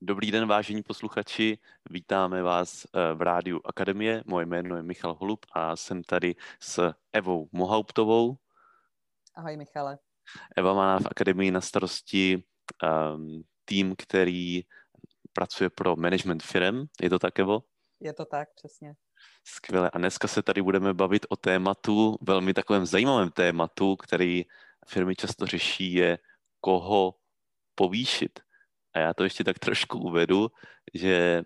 Dobrý den, vážení posluchači. Vítáme vás eh, v rádiu Akademie. Moje jméno je Michal Holub a jsem tady s Evou Mohauptovou. Ahoj, Michale. Eva má v Akademii na starosti um, tým, který pracuje pro management firm. Je to tak, Evo? Je to tak, přesně. Skvěle. A dneska se tady budeme bavit o tématu, velmi takovém zajímavém tématu, který firmy často řeší, je koho povýšit. A já to ještě tak trošku uvedu, že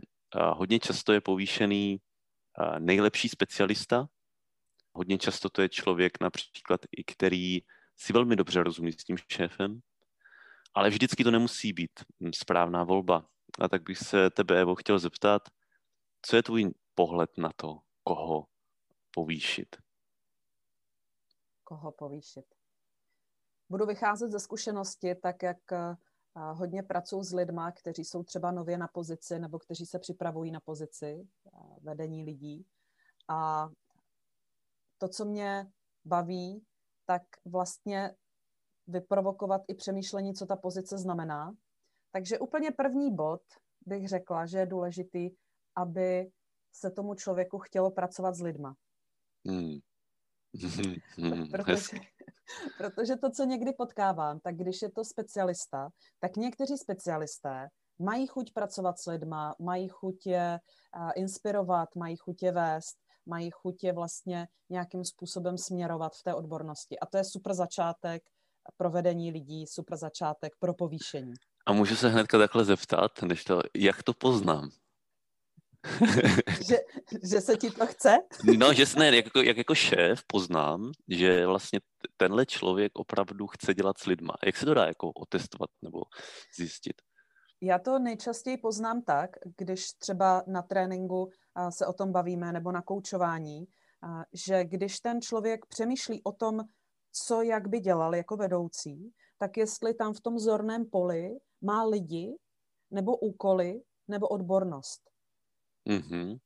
hodně často je povýšený nejlepší specialista. Hodně často to je člověk například i který si velmi dobře rozumí s tím šéfem, ale vždycky to nemusí být správná volba. A tak bych se tebe, Evo, chtěl zeptat, co je tvůj pohled na to, koho povýšit? Koho povýšit? Budu vycházet ze zkušenosti, tak jak hodně pracuji s lidma, kteří jsou třeba nově na pozici nebo kteří se připravují na pozici vedení lidí. A to, co mě baví, tak vlastně vyprovokovat i přemýšlení, co ta pozice znamená. Takže úplně první bod bych řekla, že je důležitý, aby se tomu člověku chtělo pracovat s lidma. Hmm. protože, protože to, co někdy potkávám, tak když je to specialista, tak někteří specialisté mají chuť pracovat s lidma, mají chuť je inspirovat, mají chuť je vést, mají chuť je vlastně nějakým způsobem směrovat v té odbornosti. A to je super začátek pro vedení lidí, super začátek pro povýšení. A můžu se hnedka takhle zeptat, než to, jak to poznám? že, že se ti to chce? no, že ne, jak, jako, jak jako šéf poznám, že vlastně tenhle člověk opravdu chce dělat s lidma. Jak se to dá jako otestovat nebo zjistit? Já to nejčastěji poznám tak, když třeba na tréninku se o tom bavíme nebo na koučování, že když ten člověk přemýšlí o tom, co jak by dělal jako vedoucí, tak jestli tam v tom zorném poli má lidi nebo úkoly nebo odbornost. Mm-hmm.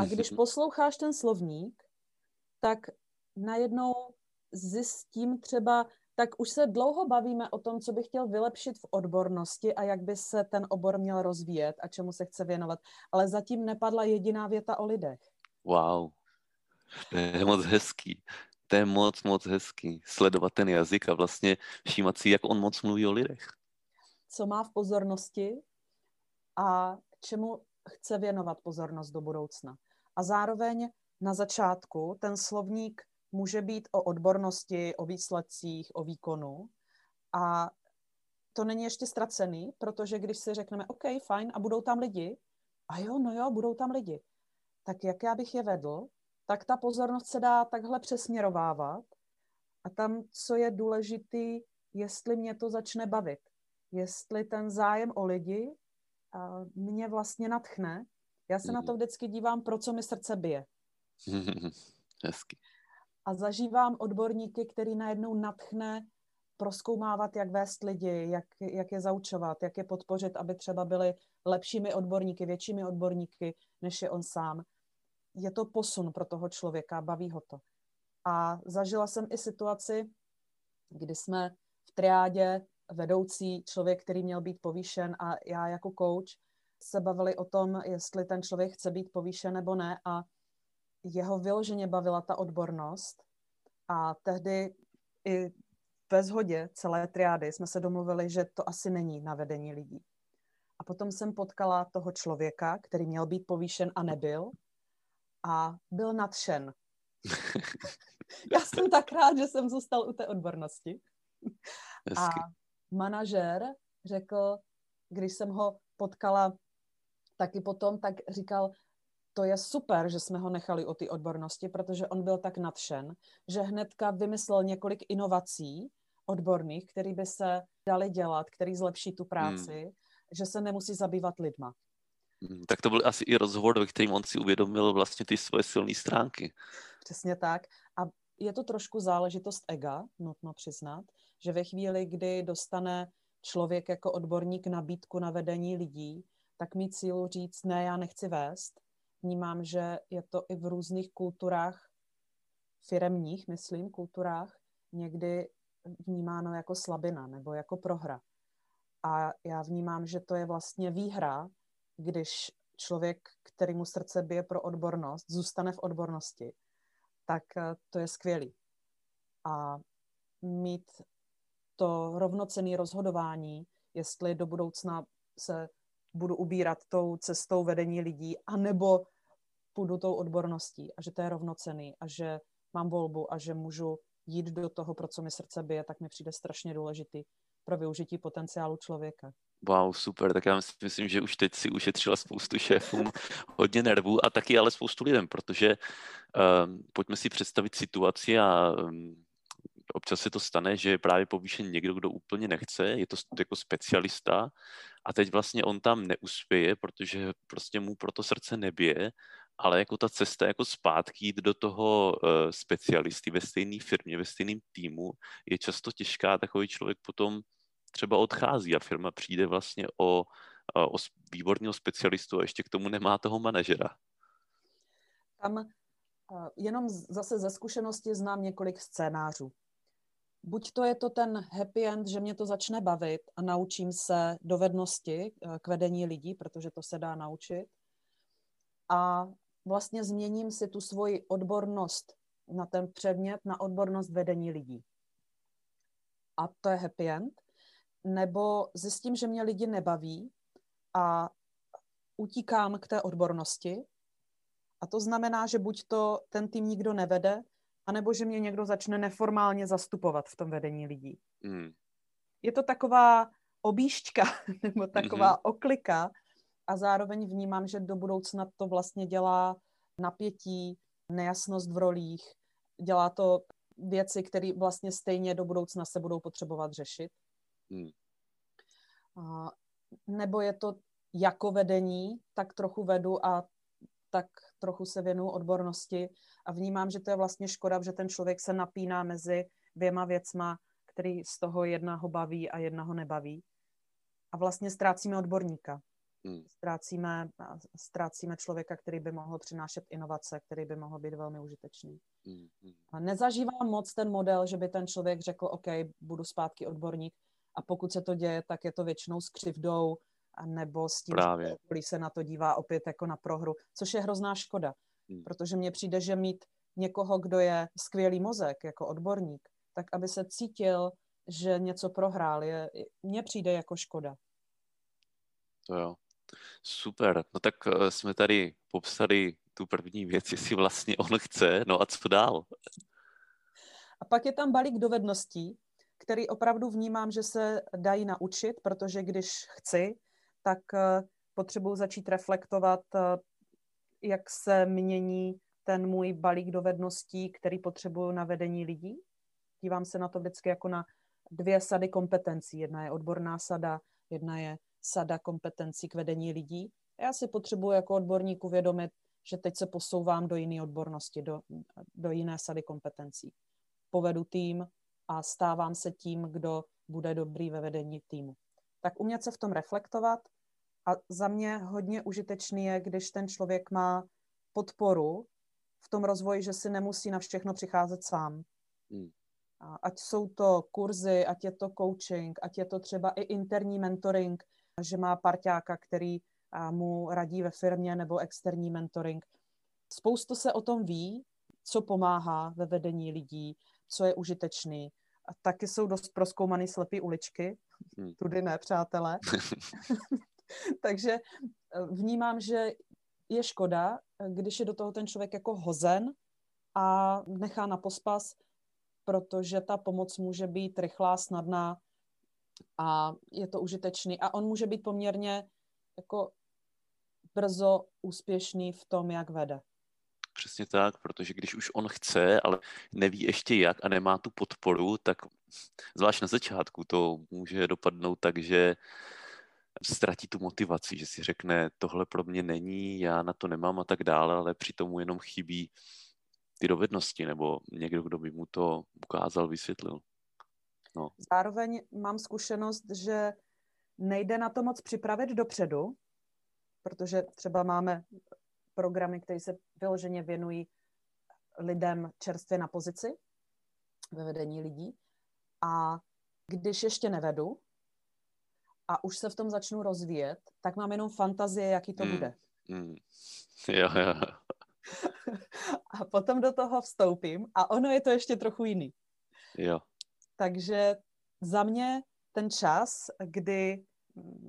A když posloucháš ten slovník, tak najednou zjistím třeba, tak už se dlouho bavíme o tom, co bych chtěl vylepšit v odbornosti a jak by se ten obor měl rozvíjet a čemu se chce věnovat. Ale zatím nepadla jediná věta o lidech. Wow, to je moc hezký. To je moc, moc hezký. Sledovat ten jazyk a vlastně všímat si, jak on moc mluví o lidech. Co má v pozornosti a čemu chce věnovat pozornost do budoucna. A zároveň na začátku ten slovník může být o odbornosti, o výsledcích, o výkonu. A to není ještě ztracený, protože když si řekneme, OK, fajn, a budou tam lidi, a jo, no jo, budou tam lidi, tak jak já bych je vedl, tak ta pozornost se dá takhle přesměrovávat. A tam, co je důležitý, jestli mě to začne bavit. Jestli ten zájem o lidi mě vlastně natchne. Já se mm. na to mhm. vždycky dívám, pro co mi srdce bije. Hezky. A zažívám odborníky, který najednou natchne proskoumávat, jak vést lidi, jak, jak je zaučovat, jak je podpořit, aby třeba byli lepšími odborníky, většími odborníky, než je on sám. Je to posun pro toho člověka, baví ho to. A zažila jsem i situaci, kdy jsme v triádě vedoucí člověk, který měl být povýšen a já jako coach se bavili o tom, jestli ten člověk chce být povýšen nebo ne a jeho vyloženě bavila ta odbornost a tehdy i ve shodě celé triády jsme se domluvili, že to asi není na vedení lidí. A potom jsem potkala toho člověka, který měl být povýšen a nebyl a byl nadšen. Já jsem tak rád, že jsem zůstal u té odbornosti. Hezky. A manažer řekl, když jsem ho potkala taky potom, tak říkal, to je super, že jsme ho nechali o ty odbornosti, protože on byl tak nadšen, že hnedka vymyslel několik inovací odborných, které by se dali dělat, který zlepší tu práci, hmm. že se nemusí zabývat lidma. Hmm, tak to byl asi i rozhovor, ve kterým on si uvědomil vlastně ty svoje silné stránky. Přesně tak. A je to trošku záležitost ega, nutno přiznat, že ve chvíli, kdy dostane člověk jako odborník nabídku na vedení lidí, tak mít sílu říct, ne, já nechci vést. Vnímám, že je to i v různých kulturách, firemních, myslím, kulturách, někdy vnímáno jako slabina nebo jako prohra. A já vnímám, že to je vlastně výhra, když člověk, který mu srdce bije pro odbornost, zůstane v odbornosti, tak eh, to je skvělý. A mít to rovnocené rozhodování, jestli do budoucna se budu ubírat tou cestou vedení lidí, anebo půjdu tou odborností a že to je rovnocený a že mám volbu a že můžu jít do toho, pro co mi srdce bije, tak mi přijde strašně důležitý pro využití potenciálu člověka. Wow, super, tak já myslím, že už teď si ušetřila spoustu šéfům hodně nervů a taky ale spoustu lidem, protože um, pojďme si představit situaci a um, občas se to stane, že je právě povýšen někdo, kdo úplně nechce, je to jako specialista a teď vlastně on tam neuspěje, protože prostě mu pro to srdce nebije, ale jako ta cesta jako zpátky jít do toho uh, specialisty ve stejné firmě, ve stejném týmu je často těžká, takový člověk potom třeba odchází a firma přijde vlastně o, o výborného specialistu a ještě k tomu nemá toho manažera. Tam jenom zase ze zkušenosti znám několik scénářů. Buď to je to ten happy end, že mě to začne bavit a naučím se dovednosti k vedení lidí, protože to se dá naučit. A vlastně změním si tu svoji odbornost na ten předmět na odbornost vedení lidí. A to je happy end nebo zjistím, že mě lidi nebaví a utíkám k té odbornosti. A to znamená, že buď to ten tým nikdo nevede, anebo že mě někdo začne neformálně zastupovat v tom vedení lidí. Mm. Je to taková obíšťka nebo taková mm-hmm. oklika a zároveň vnímám, že do budoucna to vlastně dělá napětí, nejasnost v rolích, dělá to věci, které vlastně stejně do budoucna se budou potřebovat řešit. Hmm. A, nebo je to jako vedení, tak trochu vedu a tak trochu se věnu odbornosti a vnímám, že to je vlastně škoda, že ten člověk se napíná mezi dvěma věcma, který z toho jedna ho baví a jedna ho nebaví. A vlastně ztrácíme odborníka. Hmm. Ztrácíme, ztrácíme člověka, který by mohl přinášet inovace, který by mohl být velmi užitečný. Hmm. hmm. A nezažívám moc ten model, že by ten člověk řekl, OK, budu zpátky odborník, a pokud se to děje, tak je to většinou s křivdou nebo s tím, Právě. že se na to dívá opět jako na prohru, což je hrozná škoda, hmm. protože mně přijde, že mít někoho, kdo je skvělý mozek jako odborník, tak aby se cítil, že něco prohrál, je, mně přijde jako škoda. To jo. Super. No tak uh, jsme tady popsali tu první věc, jestli vlastně on chce, no a co dál? A pak je tam balík dovedností, který opravdu vnímám, že se dají naučit, protože když chci, tak eh, potřebuji začít reflektovat, eh, jak se mění ten můj balík dovedností, který potřebuju na vedení lidí. Dívám se na to vždycky jako na dvě sady kompetencí. Jedna je odborná sada, jedna je sada kompetencí k vedení lidí. Já si potřebuji jako odborník uvědomit, že teď se posouvám do jiné odbornosti, do, do jiné sady kompetencí. Povedu tým, a stávám se tím, kdo bude dobrý ve vedení týmu. Tak umět se v tom reflektovat a za mě hodně užitečný je, když ten člověk má podporu v tom rozvoji, že si nemusí na všechno přicházet sám. Hmm. Ať jsou to kurzy, ať je to coaching, ať je to třeba i interní mentoring, že má parťáka, který mu radí ve firmě, nebo externí mentoring. Spoustu se o tom ví, co pomáhá ve vedení lidí, co je užitečný. A taky jsou dost proskoumaný slepý uličky. Hmm. Tudy ne, přátelé. Takže eh, vnímám, že je škoda, když je do toho ten člověk jako hozen a nechá na pospas, protože ta pomoc může být rychlá, snadná a je to užitečný. A on může být poměrně jako brzo úspěšný v tom, jak vede. Přesně tak, protože když už on chce, ale neví ještě jak a nemá tu podporu, tak zvlášť na začátku to může dopadnout tak, že ztratí tu motivaci, že si řekne, tohle pro mě není, já na to nemám a tak dále, ale přitom mu jenom chybí ty dovednosti nebo někdo, kdo by mu to ukázal, vysvětlil. No. Zároveň mám zkušenost, že nejde na to moc připravit dopředu, protože třeba máme programy, které se vyloženě věnují lidem čerstvě na pozici ve vedení lidí. A když ještě nevedu a už se v tom začnu rozvíjet, tak mám jenom fantazie, jaký to mm. bude. Mm. Jo, jo. a potom do toho vstoupím a ono je to ještě trochu jiný. Jo. Takže za mě ten čas, kdy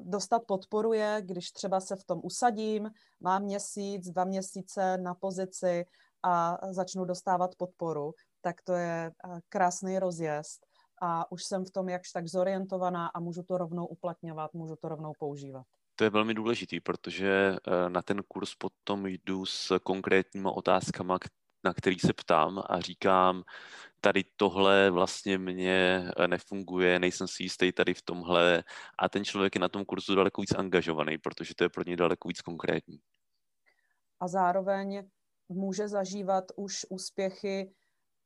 dostat podporu je, když třeba se v tom usadím, mám měsíc, dva měsíce na pozici a začnu dostávat podporu, tak to je eh, krásný rozjezd a už jsem v tom jakž tak zorientovaná a můžu to rovnou uplatňovat, můžu to rovnou používat. To je velmi důležitý, protože eh, na ten kurz potom jdu s konkrétníma otázkama, na který se ptám a říkám, tady tohle vlastně mě eh, nefunguje, nejsem si jistý tady v tomhle a ten člověk je na tom kurzu daleko víc angažovaný, protože to je pro něj daleko víc konkrétní. A zároveň může zažívat už úspěchy,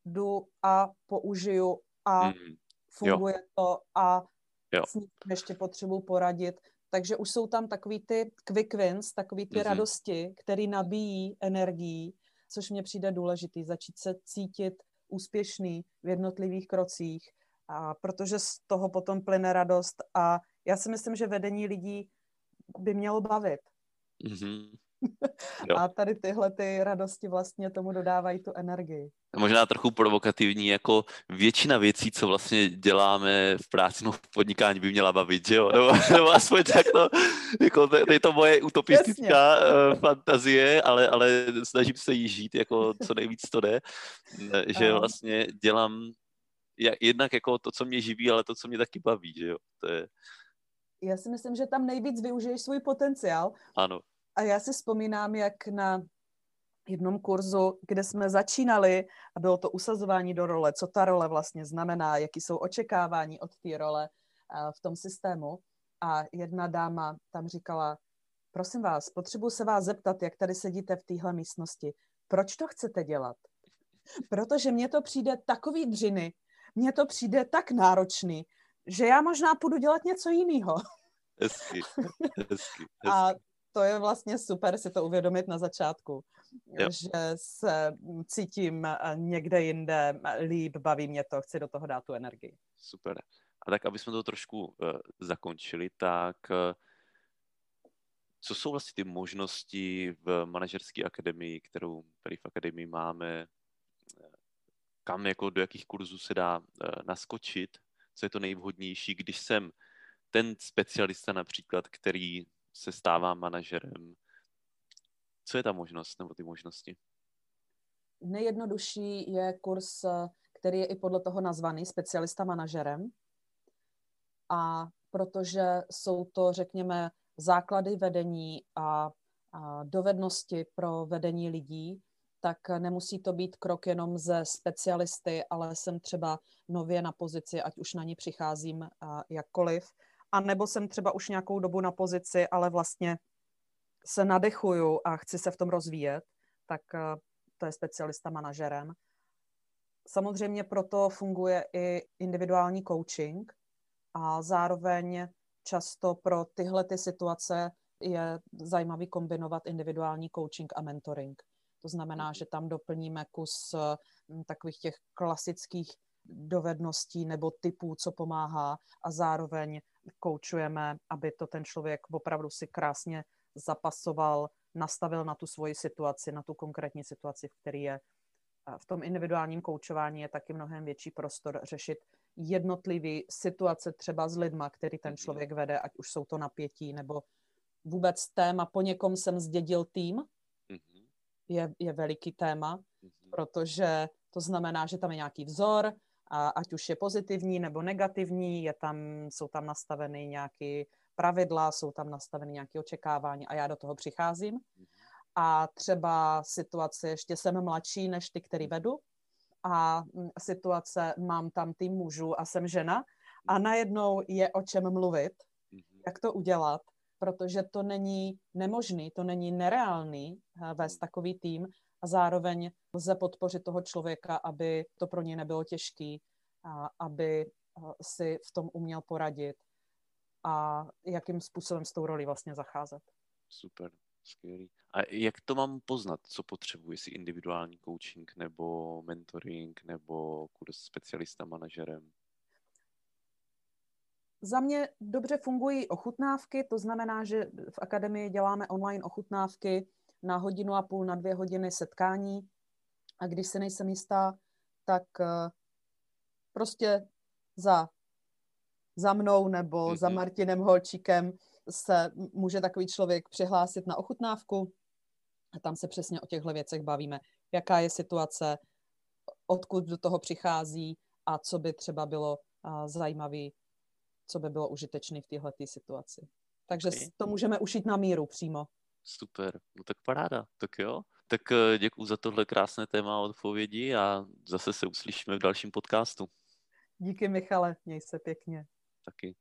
jdu a použiju a mm, funguje jo. to a jo. s ním ještě potřebuji poradit. Takže už jsou tam takový ty quick wins, takový ty mm-hmm. radosti, které nabíjí energií, což mně přijde důležitý, začít se cítit úspěšný v jednotlivých krocích, a protože z toho potom plyne radost a já si myslím, že vedení lidí by mělo bavit. Mm-hmm. a tady tyhle ty radosti vlastně tomu dodávají tu energii. Možná trochu provokativní, jako většina věcí, co vlastně děláme v práci, no v podnikání by měla bavit, že jo? Nebo, nebo aspoň tak to, jako to, je to moje utopistická uh, fantazie, ale, ale snažím se jí žít, jako co nejvíc to jde, že vlastně dělám jednak jako to, co mě živí, ale to, co mě taky baví, že jo? To je... Já si myslím, že tam nejvíc využiješ svůj potenciál. Ano. A já si vzpomínám, jak na jednom kurzu, kde jsme začínali a bylo to usazování do role, co ta role vlastně znamená, jaký jsou očekávání od té role v tom systému. A jedna dáma tam říkala, prosím vás, potřebuji se vás zeptat, jak tady sedíte v téhle místnosti. Proč to chcete dělat? Protože mně to přijde takový dřiny, mně to přijde tak náročný, že já možná půjdu dělat něco jiného. Hezky, hezky, hezky. A to je vlastně super si to uvědomit na začátku, jo. že se cítím eh, někde jinde líp, baví mě to, chci do toho dát tu energii. Super. A tak, aby jsme to trošku uh, zakončili, tak uh, co jsou vlastně ty možnosti v manažerské akademii, kterou tady v akademii máme, kam jako do jakých kurzů se dá uh, naskočit, co je to nejvhodnější, když jsem ten specialista například, který se stává manažerem. Co je ta možnost nebo ty možnosti? Nejjednodušší je kurz, který je i podle toho nazvaný specialista manažerem. A protože jsou to, řekněme, základy vedení a, a dovednosti pro vedení lidí, tak nemusí to být krok jenom ze specialisty, ale jsem třeba nově na pozici, ať už na ní přicházím jakkoliv, a nebo jsem třeba už nějakou dobu na pozici, ale vlastně se nadechuju a chci se v tom rozvíjet, tak eh, to je specialista manažerem. Samozřejmě proto funguje i individuální coaching a zároveň často pro tyhle ty situace je zajímavý kombinovat individuální coaching a mentoring. To znamená, mhm. že tam doplníme kus hm, takových těch klasických dovedností nebo typů, co pomáhá a zároveň koučujeme, aby to ten člověk opravdu si krásně zapasoval, nastavil na tu svoji situaci, na tu konkrétní situaci, v které je. V tom individuálním koučování je taky mnohem větší prostor řešit jednotlivé situace třeba s lidma, který ten člověk vede, ať už jsou to napětí nebo vůbec téma. Po někom jsem zdědil tým, mhm. je, je veliký téma, mhm. protože to znamená, že tam je nějaký vzor, a ať už je pozitivní nebo negativní, je tam, jsou tam nastaveny nějaké pravidla, jsou tam nastaveny nějaké očekávání a já do toho přicházím. A třeba situace, ještě jsem mladší než ty, který vedu, a mm, situace, mám tam tým mužů a jsem žena a najednou je o čem mluvit, jak to udělat, protože to není nemožný, to není nereálný eh, vést takový tým a zároveň lze podpořit toho člověka, aby to pro něj nebylo těžké, aby si v tom uměl poradit a jakým způsobem s tou roli vlastně zacházet. Super, skvělý. A jak to mám poznat, co potřebuji, jestli individuální coaching nebo mentoring nebo kurz specialista manažerem? za mě dobře fungují ochutnávky, to znamená, že v akademii děláme online ochutnávky na hodinu a půl, na dvě hodiny setkání a když se nejsem jistá, tak eh, prostě za, za mnou nebo mm-hmm. za Martinem Holčíkem se může takový člověk přihlásit na ochutnávku a tam se přesně o těchto věcech bavíme. Jaká je situace, odkud do toho přichází a co by třeba bylo zajímavé, co by bylo užitečné v této situaci. Takže okay. to můžeme ušít na míru přímo. Super, no tak paráda, tak jo. Tak eh, děkuji za tohle krásné téma a odpovědi a zase se uslyšíme v dalším podcastu. Díky Michale, měj se pěkně. Taky.